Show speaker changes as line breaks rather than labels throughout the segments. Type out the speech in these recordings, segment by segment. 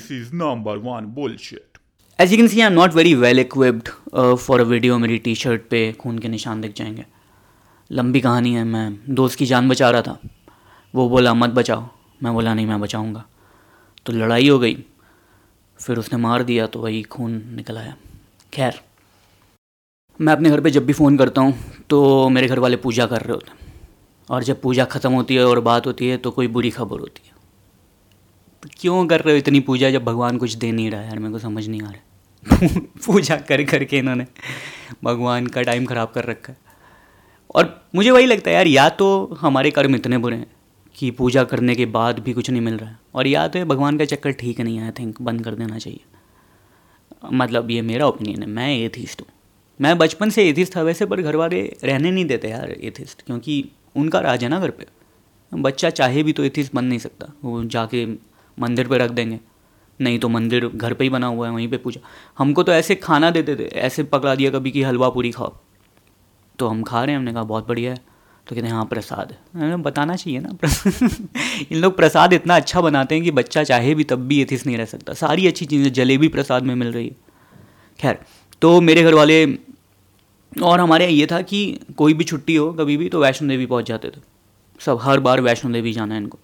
This is number one bullshit.
As you can see I am not very well equipped for a video मेरी T shirt पे खून के निशान दिख जाएँगे। लंबी कहानी है, मैं दोस्त की जान बचा रहा था। वो बोला, मत बचाओ। मैं बोला, नहीं, मैं बचाऊँगा। तो लड़ाई हो गई। फिर उसने मार दिया तो वही खून निकल आया। खैर, मैं अपने घर पे जब भी फ़ोन करता हूँ तो मेरे घर वाले पूजा कर रहे होते हैं। और जब पूजा ख़त्म होती है और बात होती है तो कोई बुरी खबर होती है। क्यों कर रहे हो इतनी पूजा जब भगवान कुछ दे नहीं रहा है? यार, मेरे को समझ नहीं आ रहा पूजा कर करके इन्होंने भगवान का टाइम ख़राब कर रखा है। और मुझे वही लगता है, यार, या तो हमारे कर्म इतने बुरे हैं कि पूजा करने के बाद भी कुछ नहीं मिल रहा है, और या तो भगवान का चक्कर ठीक नहीं है आई थिंक बंद कर देना चाहिए। मतलब ये मेरा ओपिनियन है, मैं एथिस्ट हूँ। मैं बचपन से एथिस्ट था वैसे, पर घर वाले रहने नहीं देते यार एथिस्ट क्योंकि उनका राज है ना घर पे। बच्चा चाहे भी तो एथिस्ट बन नहीं सकता, वो जाके मंदिर पे रख देंगे। नहीं तो मंदिर घर पे ही बना हुआ है, वहीं पे पूजा। हमको तो ऐसे खाना देते थे ऐसे पकड़ा दिया कभी कि हलवा पूरी खाओ। तो हम खा रहे हैं, हमने कहा, बहुत बढ़िया है। तो कहते हैं हाँ प्रसाद। बताना चाहिए ना। इन लोग प्रसाद इतना अच्छा बनाते हैं कि बच्चा चाहे भी तब भी एथिस नहीं रह सकता। सारी अच्छी चीज़ें, जलेबी प्रसाद में मिल रही है। खैर तो मेरे घर वाले और हमारे ये था कि कोई भी छुट्टी हो कभी भी तो वैष्णो देवी पहुँच जाते थे। सब, हर बार वैष्णो देवी जाना है इनको।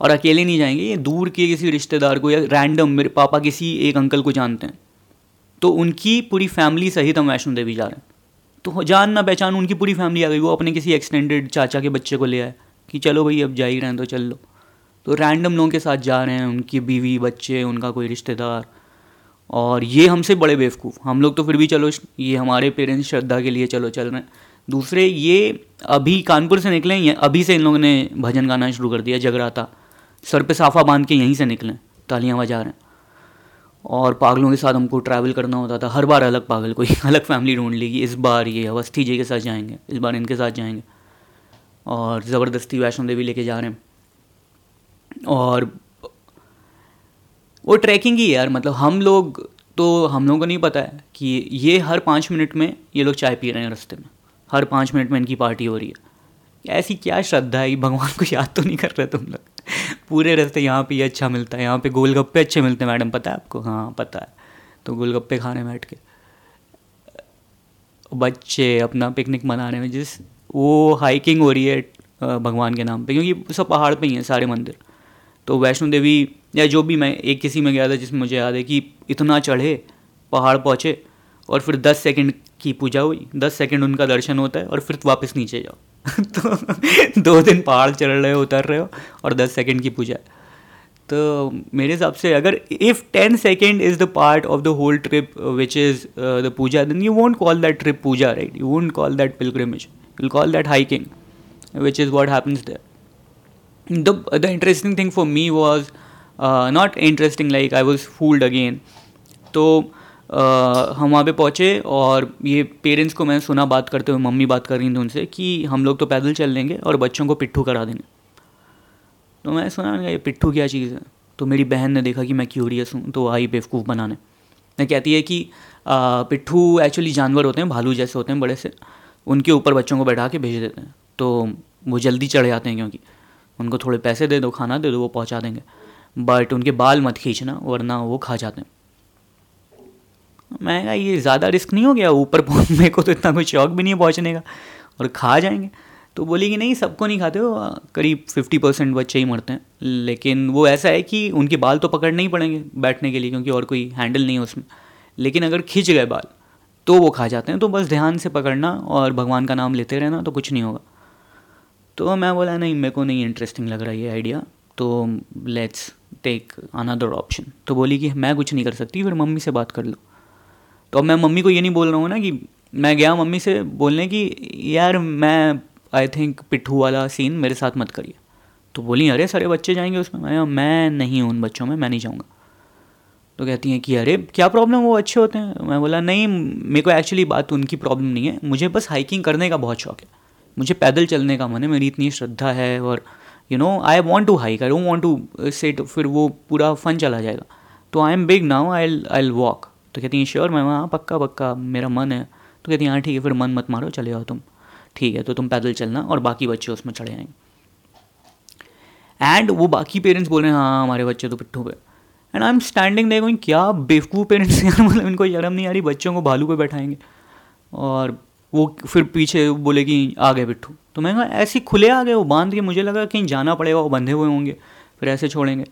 और अकेले नहीं जाएँगे, ये दूर के किसी रिश्तेदार को या रैंडम मेरे पापा किसी एक अंकल को जानते हैं। तो उनकी पूरी फैमिली सहित हम वैष्णो देवी जा रहे हैं। तो जान ना पहचान उनकी पूरी फैमिली आ गई, वो अपने किसी एक्सटेंडेड चाचा के बच्चे को ले आए कि चलो भाई अब जा ही रहे हैं तो चल लो। तो रैंडम लोगों के साथ जा रहे हैं, उनकी बीवी, बच्चे, उनका कोई रिश्तेदार। और ये हमसे बड़े बेवकूफ़। हम लोग तो फिर भी चलो, ये हमारे पेरेंट्स श्रद्धा के लिए चलो, चल रहे हैं। दूसरे, ये अभी कानपुर से निकले हैं अभी से इन लोगों ने भजन गाना शुरू कर दिया, जगराता। सर पे साफा बाँध के यहीं से निकलें, तालियाँ बजा रहे और पागलों के साथ हमको ट्रैवल करना होता था, हर बार अलग पागल, कोई अलग फैमिली ढूंढ लेगी, इस बार ये अवस्थी जी के साथ जाएँगे, इस बार इनके साथ जाएँगे। और ज़बरदस्ती वैष्णो देवी लेके जा रहे हैं। और वो ट्रैकिंग ही है यार मतलब हम लोग तो हम लोगों को नहीं पता है कि ये हर पाँच मिनट में ये लोग चाय पी रहे हैं रास्ते में। हर पाँच मिनट में इनकी पार्टी हो रही है। ऐसी क्या श्रद्धा है भगवान को याद तो नहीं कर रहे तुम लोग। पूरे रास्ते यहाँ पे ये अच्छा मिलता है, यहाँ पे गोलगप्पे अच्छे मिलते हैं मैडम, पता है आपको? हाँ पता है। तो गोलगप्पे खाने बैठ के। बच्चे अपना पिकनिक मनाने में जिस, वो हाइकिंग हो रही है भगवान के नाम पे, क्योंकि सब पहाड़ पे ही हैं, सारे मंदिर। तो वैष्णो देवी या जो भी मैं एक किसी में गया था, जिसमें मुझे याद है कि इतना चढ़े, पहाड़ पहुँचे, और फिर दस सेकंड की पूजा हुई, दस सेकंड उनका दर्शन होता है, और फिर वापस नीचे जाओ। तो दो दिन पहाड़ चढ़ रहे हो उतर रहे हो और दस सेकेंड की पूजा। तो मेरे हिसाब से अगर if ten second is the part of the whole trip which is the puja then you won't call that trip puja right you won't call that pilgrimage you call that hiking which is what happens there the interesting thing for me was uh, not interesting like I was fooled again. तो हम वहाँ पे पहुँचे और ये parents को मैंने सुना बात करते हुए, मम्मी बात कर रही थी उनसे कि हम लोग तो पैदल चल लेंगे और बच्चों को पिट्ठू करा देंगे। तो मैंने सुना ये पिट्ठू क्या चीज़ है? तो मेरी बहन ने देखा कि मैं क्यूरियस हूँ तो आई बेवकूफ़ बनाने। मैं कहती है कि पिट्ठू एक्चुअली जानवर होते हैं, भालू जैसे होते हैं बड़े से। उनके ऊपर बच्चों को बैठा के भेज देते हैं। तो वो जल्दी चढ़ जाते हैं क्योंकि उनको थोड़े पैसे दे दो, खाना दे दो, वो पहुँचा देंगे। बट उनके बाल मत खींचना, वरना वो खा जाते हैं। मैं कहा, ये ज़्यादा रिस्क नहीं हो गया? ऊपर मेरे को तो इतना कोई शौक भी नहीं है पहुँचने का। और खा जाएँगे। तो बोली कि, नहीं, सबको नहीं खाते हो? करीब फिफ्टी परसेंट बच्चे ही मरते हैं। लेकिन वो ऐसा है कि उनके बाल तो पकड़ने ही पड़ेंगे बैठने के लिए, क्योंकि और कोई हैंडल नहीं है उसमें। लेकिन अगर खींच गए बाल तो वो खा जाते हैं। तो बस ध्यान से पकड़ना और भगवान का नाम लेते रहना तो कुछ नहीं होगा। तो मैं बोला, नहीं, मेरे को नहीं इंटरेस्टिंग लग रहा ये आइडिया तो लेट्स टेक अनदर ऑप्शन तो बोली कि, मैं कुछ नहीं कर सकती, फिर मम्मी से बात कर लो। तो अब मैं मम्मी को ये नहीं बोल रहा हूँ ना कि मैं गया मम्मी से बोलने की, यार, मैं आई थिंक पिट्ठू वाला सीन मेरे साथ मत करिए। तो बोली, अरे, सारे बच्चे जाएँगे उसमें। मैं मैं नहीं हूँ उन बच्चों में, मैं नहीं जाऊँगा। तो कहती हैं कि, अरे, क्या प्रॉब्लम वो अच्छे होते हैं। मैं बोला, नहीं, मेरे को एक्चुअली बात उनकी प्रॉब्लम नहीं है। मुझे बस हाइकिंग करने का बहुत शौक है। मुझे पैदल चलने का मन है, मेरी इतनी श्रद्धा है और you know I want to hike I don't want to set फिर वो पूरा फन चला जाएगा। तो I am big now I I walk तो कहती हैं, श्योर, मैं हाँ पक्का पक्का, मेरा मन है। तो कहती हैं हाँ ठीक है, फिर मन मत मारो, चले जाओ तुम। ठीक है तो तुम पैदल चलना और बाकी बच्चे उसमें चढ़े आएँगे। एंड वो बाकी पेरेंट्स बोल रहे हैं हाँ हमारे बच्चे तो पिट्ठू पे। And I am standing they going क्या बेवकूफ़ पेरेंट्स यार मतलब इनको शर्म नहीं आ रही, बच्चों को भालू पे बैठाएँगे। और वो फिर पीछे बोले कि, आ गए बिट्ठू तो मैं कहा, ऐसे खुले आ गए, वो बाँध के मुझे लगा कहीं जाना पड़ेगा, वो बंधे हुए होंगे, फिर ऐसे छोड़ेंगे।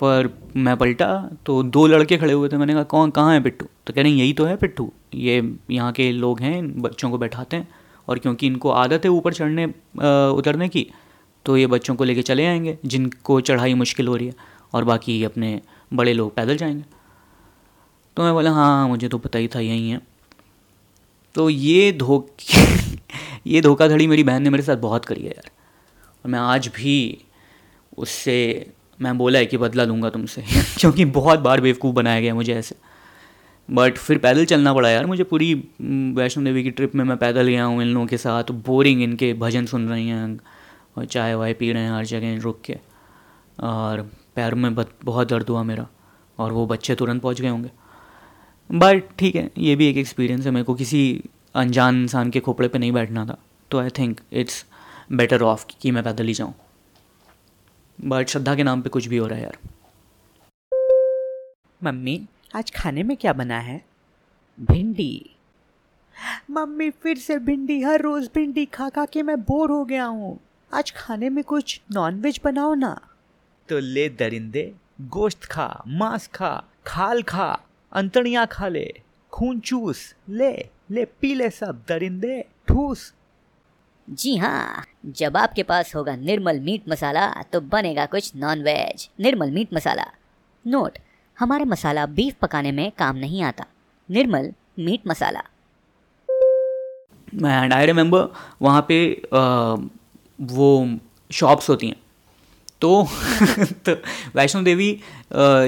पर मैं पलटा तो दो लड़के खड़े हुए थे। मैंने कहा, कौन, कहाँ है पिट्ठू तो कह रहे हैं यही तो है पिट्ठू ये यहाँ के लोग हैं बच्चों को बैठाते हैं और क्योंकि इनको आदत है ऊपर चढ़ने उतरने की तो ये बच्चों को लेके चले आएँगे, जिनको चढ़ाई मुश्किल हो रही है और बाकी अपने बड़े लोग पैदल जाएँगे। तो मैं बोला हाँ मुझे तो पता ही था, यही है। तो ये धोखे, ये धोखाधड़ी मेरी बहन ने मेरे साथ बहुत करी है यार। और मैं आज भी उससे मैं बोला है कि बदला लूँगा तुमसे। क्योंकि बहुत बार बेवकूफ़ बनाया गया मुझे ऐसे। बट फिर पैदल चलना पड़ा यार मुझे पूरी वैष्णो देवी की ट्रिप में मैं पैदल गया हूँ इन लोगों के साथ। बोरिंग इनके भजन सुन रही हैं, और चाय वाय पी रहे हैं हर जगह रुक के। और पैर में बहुत दर्द हुआ मेरा, और वो बच्चे तुरंत पहुँच गए होंगे। बट ठीक है, ये भी एक एक्सपीरियंस है मेरे को। किसी अनजान इंसान के खोपड़े पे नहीं बैठना था। तो I think it's better off कि मैं पैदल ही जाऊँ। बट श्रद्धा के नाम पे कुछ भी हो रहा है यार।
मम्मी आज खाने में क्या बना है?
भिंडी।
मम्मी फिर से भिंडी हर रोज भिंडी खा खा के मैं बोर हो गया हूँ। आज खाने में कुछ नॉनवेज बनाओ ना।
तो ले दरिंदे गोश्त खा मांस खा खाल खा अंतड़ियाँ खा ले खून चूस ले ले पी ले सब दरिंदे ठूस
जी हाँ जब आपके पास होगा निर्मल मीट मसाला तो बनेगा कुछ non veg Nirmal meat masala. Note हमारा मसाला बीफ पकाने में काम नहीं आता। Nirmal meat masala.
And I remember वहाँ पे आ, वो शॉप्स होती हैं। तो, तो वैष्णो देवी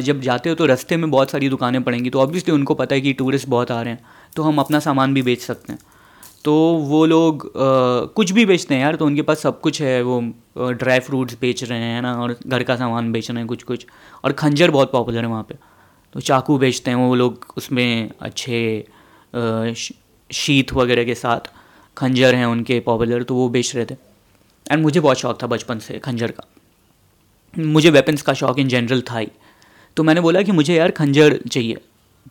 जब जाते हो तो रास्ते में बहुत सारी दुकानें पड़ेंगी तो ऑब्वियसली उनको पता है कि टूरिस्ट बहुत आ रहे हैं तो हम अपना सामान भी बेच सकते हैं। तो वो लोग आ, कुछ भी बेचते हैं यार तो उनके पास सब कुछ है वो ड्राई फ्रूट्स बेच रहे हैं ना और घर का सामान बेच रहे हैं कुछ कुछ और खंजर बहुत पॉपुलर है वहाँ पे। तो चाकू बेचते हैं वो लोग उसमें अच्छे शीत वगैरह के साथ खंजर हैं उनके पॉपुलर तो वो बेच रहे थे। एंड मुझे बहुत शौक था बचपन से खंजर का। मुझे वेपन्स का शौक इन जनरल था ही। तो मैंने बोला कि मुझे यार खंजर चाहिए।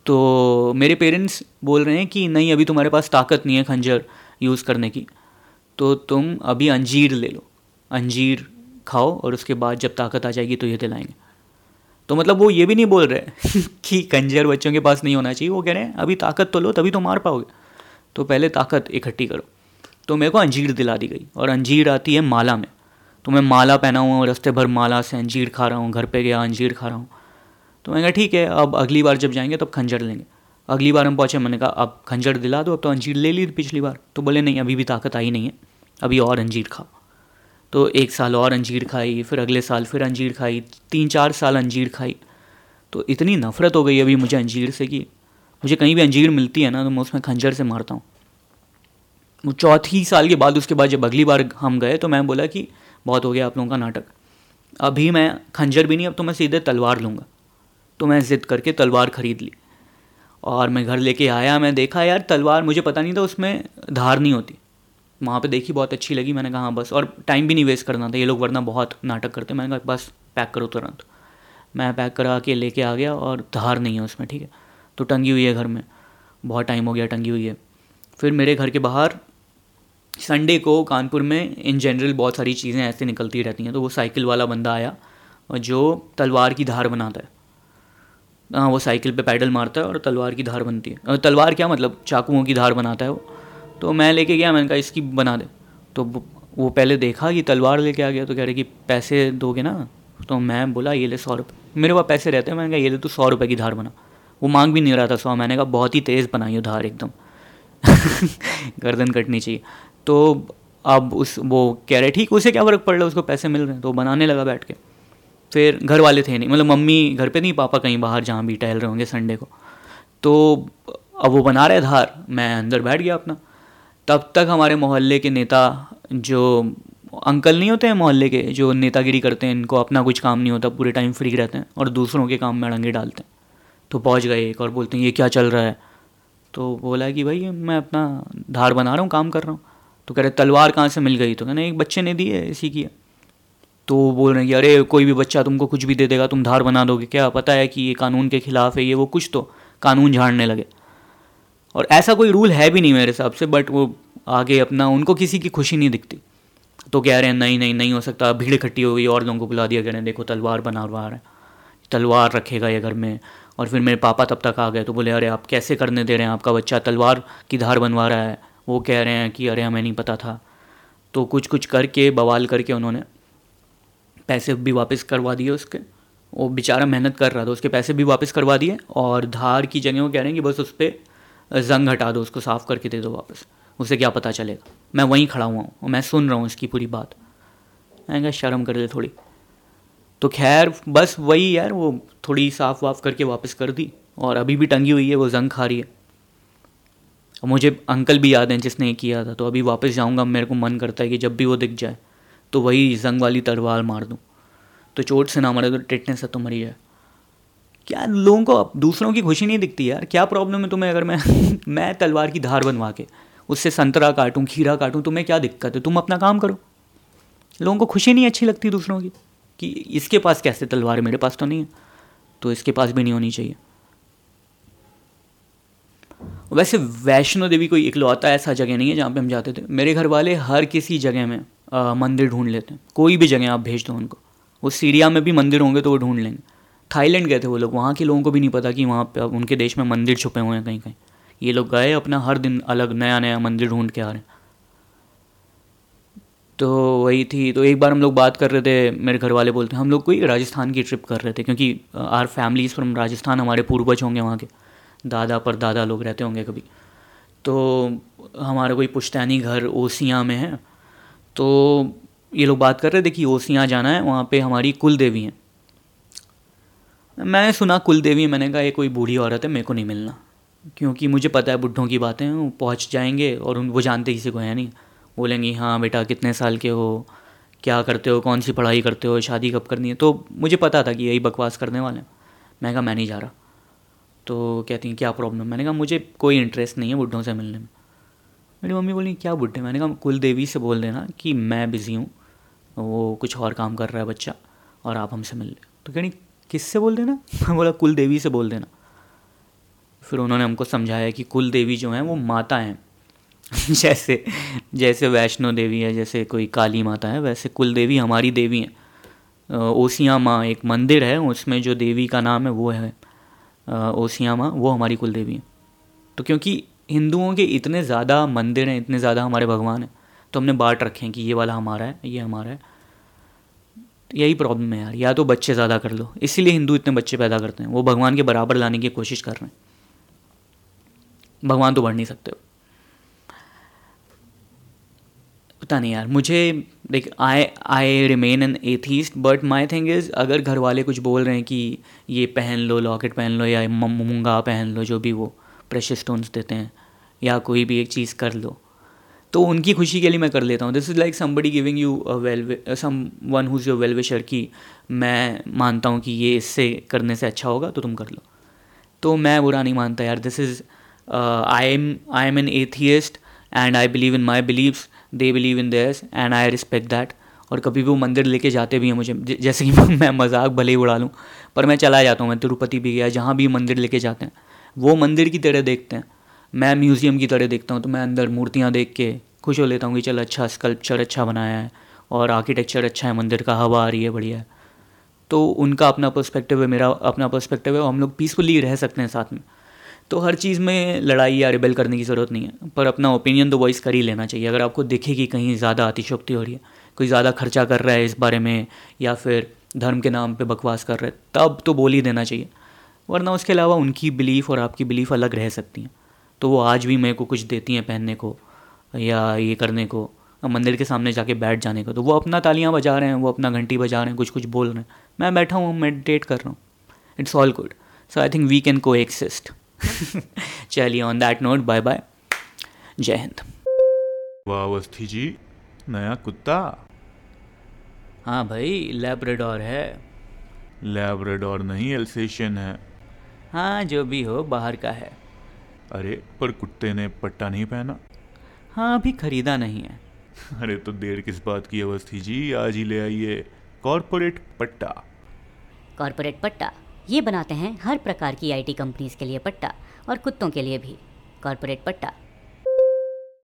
तो मेरे पेरेंट्स बोल रहे हैं कि नहीं, अभी तुम्हारे पास ताकत नहीं है खंजर यूज़ करने की। तो तुम अभी अंजीर ले लो। अंजीर खाओ और उसके बाद जब ताकत आ जाएगी तो ये दिलाएँगे। तो मतलब वो ये भी नहीं बोल रहे कि खंजर बच्चों के पास नहीं होना चाहिए। वो कह रहे हैं, अभी ताकत तो लो, तभी तो मार पाओगे। तो पहले ताकत इकट्ठी करो। तो मेरे को अंजीर दिला दी गई और अंजीर आती है माला में। तो मैं माला पहना हुआ हूँ, रस्ते भर माला से अंजीर खा रहा हूँ, घर पे गया, अंजीर खा रहा हूँ। तो मैंने कहा, ठीक है, अब अगली बार जब जाएँगे तब खंजर लेंगे। अगली बार हम पहुँचे, मैंने कहा, अब खंजर दिला दो, अब तो अंजीर ले ली पिछली बार। तो बोले, नहीं, अभी भी ताकत आई नहीं है, अभी और अंजीर खाओ। तो एक साल और अंजीर खाई, फिर अगले साल फिर अंजीर खाई, तीन चार साल अंजीर खाई। तो इतनी नफ़रत हो गई अभी मुझे अंजीर से कि मुझे कहीं भी अंजीर मिलती है ना तो मैं उसमें खंजर से मारता हूँ। वो चौथी साल के बाद, उसके बाद जब अगली बार हम गए तो मैं बोला कि बहुत हो गया आप लोगों का नाटक। अभी मैं खंजर भी नहीं, अब तो मैं सीधे तलवार लूँगा। तो मैं ज़िद करके तलवार ख़रीद ली। और मैं घर लेके आया, मैं देखा, यार, तलवार मुझे पता नहीं था, उसमें धार नहीं होती। वहाँ पे देखी, बहुत अच्छी लगी, मैंने कहा हाँ बस। और टाइम भी नहीं वेस्ट करना था ये लोग, वरना बहुत नाटक करते। मैंने कहा, बस, पैक करो तुरंत। मैं पैक करा के लेके आ गया और धार नहीं है उसमें, ठीक है? तो टंगी हुई है घर में। बहुत टाइम हो गया, टंगी हुई है। फिर मेरे घर के बाहर संडे को कानपुर में इन जनरल बहुत सारी चीज़ें ऐसे निकलती रहती हैं तो वो साइकिल वाला बंदा आया, जो तलवार की धार बनाता है। हाँ वो साइकिल पे पैडल मारता है और तलवार की धार बनती है। तलवार क्या मतलब? चाकुओं की धार बनाता है वो। तो मैं लेके गया, मैंने कहा, इसकी बना दे। तो वो पहले देखा कि तलवार लेके आ गया तो कह रहे कि, पैसे दोगे ना? तो मैं बोला, ये ले सौ रुपये मेरे पास पैसे रहते हैं, मैंने कहा, ये ले तो सौ रुपये की धार बना। वो मांग भी नहीं रहा था सौ, मैंने कहा, बहुत ही तेज़ बनाई हो धार एकदम। गर्दन कटनी चाहिए। तो अब उस, वो कह रहे, ठीक उसे क्या फ़र्क पड़ रहा है? उसको पैसे मिल रहे हैं। तो बनाने लगा बैठ के। फिर घर वाले थे नहीं मतलब मम्मी घर पे नहीं, पापा कहीं बाहर जहाँ भी टहल रहे होंगे संडे को। तो अब वो बना रहे धार, मैं अंदर बैठ गया अपना। तब तक हमारे मोहल्ले के नेता जो अंकल नहीं होते हैं मोहल्ले के, जो नेतागिरी करते हैं, इनको अपना कुछ काम नहीं होता, पूरे टाइम फ्री रहते हैं और दूसरों के काम में अड़ंगे डालते हैं। तो पहुँच गए एक और, बोलते हैं, ये क्या चल रहा है? तो बोला कि, भाई, मैं अपना धार बना रहा हूँ, काम कर रहा हूँ। तो कह रहे, तलवार कहाँ से मिल गई? तो कहना, एक बच्चे ने दी है, इसी की तो बोल रहे हैं कि, अरे, कोई भी बच्चा तुमको कुछ भी दे देगा, तुम धार बना दोगे। क्या? पता है कि ये कानून के खिलाफ है, ये वो कुछ तो कानून झाड़ने लगे। और ऐसा कोई रूल है भी नहीं मेरे हिसाब से बट वो आगे अपना, उनको किसी की खुशी नहीं दिखती। तो कह रहे हैं, नहीं नहीं नहीं हो सकता भीड़ इकट्ठी हो गई, और लोगों को बुला दिया कह रहे हैं, देखो, तलवार बना हुआ है, तलवार रखेगा ये घर में। और फिर मेरे पापा तब तक आ गए तो बोले, अरे, आप कैसे करने दे रहे हैं? आपका बच्चा तलवार की धार बनवा रहा है। वो कह रहे हैं कि, अरे, हमें नहीं पता था। तो कुछ कुछ करके, बवाल करके उन्होंने पैसे भी वापस करवा दिए उसके। वो बेचारा मेहनत कर रहा था, उसके पैसे भी वापस करवा दिए और धार की जगह वो कह रहे हैं कि बस उस पर जंग हटा दो, उसको साफ़ करके दे दो वापस। उसे क्या पता चलेगा। मैं वहीं खड़ा हुआ हूँ और मैं सुन रहा हूँ इसकी पूरी बात। मैं क्या शर्म कर ले थोड़ी। तो खैर, बस वही यार, वो थोड़ी साफ़ वाफ करके वापस कर दी और अभी भी टंगी हुई है, वो जंग खा रही है। मुझे अंकल भी याद हैं जिसने किया था तो अभी वापस जाऊँगा, मेरे को मन करता है कि जब भी वो दिख जाए। तो वही जंग वाली तलवार मार दूँ। तो चोट से ना मरे तो टेटनेस से तो मरी है। क्या लोगों को अब दूसरों की खुशी नहीं दिखती यार? क्या प्रॉब्लम है तुम्हें अगर मैं मैं तलवार की धार बनवा के उससे संतरा काटूँ, खीरा काटूँ, तुम्हें क्या दिक्कत है? तुम अपना काम करो। लोगों को खुशी नहीं अच्छी लगती दूसरों की कि इसके पास कैसे तलवार है? मेरे पास तो नहीं है। तो इसके पास भी नहीं होनी चाहिए। वैसे वैष्णो देवी कोई इकलौता ऐसा जगह नहीं है जहाँ पे हम जाते थे। मेरे घर वाले हर किसी जगह में आ, मंदिर ढूंढ लेते हैं। कोई भी जगह आप भेज दो उनको। वो सीरिया में भी मंदिर होंगे तो वो ढूंढ लेंगे। थाईलैंड गए थे वो लोग वहाँ के लोगों को भी नहीं पता कि वहाँ पे उनके देश में मंदिर छुपे हुए हैं कहीं कहीं। ये लोग गए अपना हर दिन अलग नया नया मंदिर ढूंढ के आ रहे हैं। तो वही थी तो एक बार हम लोग बात कर रहे थे मेरे घर वाले बोलते हैं हम लोग कोई राजस्थान की ट्रिप कर रहे थे क्योंकि आर फैमिलीज़ फ्रॉम राजस्थान हमारे पूर्वज होंगे वहाँ के। दादा पर दादा लोग रहते होंगे कभी। तो हमारा कोई पुश्तैनी घर ओसियाँ में है तो ये लोग बात कर रहे थे कि ओसियाँ जाना है, वहाँ पे हमारी कुल देवी हैं। मैंने सुना कुल देवी मैंने कहा, ये कोई बूढ़ी औरत है, मेरे को नहीं मिलना। क्योंकि मुझे पता है बुढ़ों की बातें वो पहुँच जाएँगे और उन, वो जानते किसी को है नहीं। बोलेंगी हाँ बेटा, कितने साल के हो, क्या करते हो, कौन सी पढ़ाई करते हो, शादी कब करनी है? तो मुझे पता था कि यही बकवास करने वाले हैं। मैं कहा, मैं नहीं जा रहा। तो कहती हैं, क्या प्रॉब्लम मैंने कहा, मुझे कोई इंटरेस्ट नहीं है बुढ़ों से मिलने में. मेरी मम्मी बोली, क्या बुढ़े मैंने कहा कुल देवी से बोल देना कि मैं बिज़ी हूँ, वो कुछ और काम कर रहा है बच्चा, और आप हमसे मिल ले। तो कह किससे बोल देना? मैं बोला कुल देवी से बोल देना। फिर उन्होंने हमको समझाया कि कुल देवी जो हैं, वो माता हैं। जैसे जैसे वैष्णो देवी है, जैसे कोई काली माता है, वैसे कुल देवी हमारी देवी हैं। ओसिया माँ एक मंदिर है, उसमें जो देवी का नाम है, वो है। ओसिया माँ वो हमारी कुल देवी हैं। तो क्योंकि हिंदुओं के इतने ज़्यादा मंदिर हैं, इतने ज़्यादा हमारे भगवान हैं तो हमने बांट रखे हैं कि ये वाला हमारा है, ये हमारा है। यही प्रॉब्लम है यार, या तो बच्चे ज़्यादा कर लो। इसीलिए हिंदू इतने बच्चे पैदा करते हैं। वो भगवान के बराबर लाने की कोशिश कर रहे हैं। भगवान तो बढ़ नहीं सकते हो पता नहीं यार, मुझे देख I I remain an atheist but my thing is अगर घर वाले कुछ बोल रहे हैं कि ये पहन लो लॉकेट पहन लो, या मूँगा पहन लो, जो भी वो प्रेशर स्टोन्स देते हैं, या कोई भी एक चीज़ कर लो तो उनकी खुशी के लिए मैं कर लेता हूँ। This is like somebody giving you well someone who's your well wisher कि मैं मानता हूँ कि ये इससे करने से अच्छा होगा तो तुम कर लो। तो मैं बुरा नहीं मानता यार। This is I am I am an atheist and I believe in my beliefs they believe in theirs and I respect that और कभी भी वो मंदिर लेके जाते भी हैं मुझे जैसे कि मैं मज़ाक भले ही उड़ा लूँ, पर मैं चला जाता हूँ, मैं तिरुपति भी गया, जहाँ भी मंदिर लेके जाते हैं, वो मंदिर की तरह देखते हैं। मैं म्यूज़ियम की तरह देखता हूँ तो मैं अंदर मूर्तियाँ देख के खुश हो लेता हूँ कि चल अच्छा स्कल्पचर अच्छा बनाया है और आर्किटेक्चर अच्छा है, मंदिर का हवा आ रही है, बढ़िया है। तो उनका अपना पर्सपेक्टिव है, मेरा अपना पर्सपेक्टिव है और हम लोग पीसफुली रह सकते हैं साथ में। तो हर चीज़ में लड़ाई या रिबेल करने की ज़रूरत नहीं है। पर अपना ओपिनियन तो वॉइस कर ही लेना चाहिए। अगर आपको दिखे कि कहीं ज़्यादा अतिशोक्ति हो रही है, कोई ज़्यादा खर्चा कर रहा है इस बारे में, या फिर धर्म के नाम पे बकवास कर रहे तब तो बोल ही देना चाहिए। वरना उसके अलावा उनकी बिलीफ और आपकी बिलीफ अलग रह सकती हैं। तो वो आज भी मेरे को कुछ देती हैं पहनने को, या ये करने को, मंदिर के सामने जाके बैठ जाने को। तो वो अपना तालियाँ बजा रहे हैं, वो अपना घंटी बजा रहे हैं कुछ कुछ बोल रहे हैं। मैं बैठा हूँ, मेडिटेट कर रहा हूँ। It's all good so I think we can coexist चलिए on that note bye bye जय हिंद.
वाह अवस्थी जी नया कुत्ता?
हाँ भाई लेब्रेडोर है.
लेब्रेडोर नहीं एल्सेशियन है.
हाँ जो भी हो बाहर का है.
अरे पर कुत्ते ने पट्टा नहीं पहना?
हाँ अभी खरीदा नहीं है.
अरे तो देर किस बात की अवस्थी जी? आज ही ले आइए कॉरपोरेट पट्टा.
कॉरपोरेट पट्टा? ये बनाते हैं हर प्रकार की आईटी कंपनीज़ के लिए पट्टा और कुत्तों के लिए भी कॉरपोरेट पट्टा।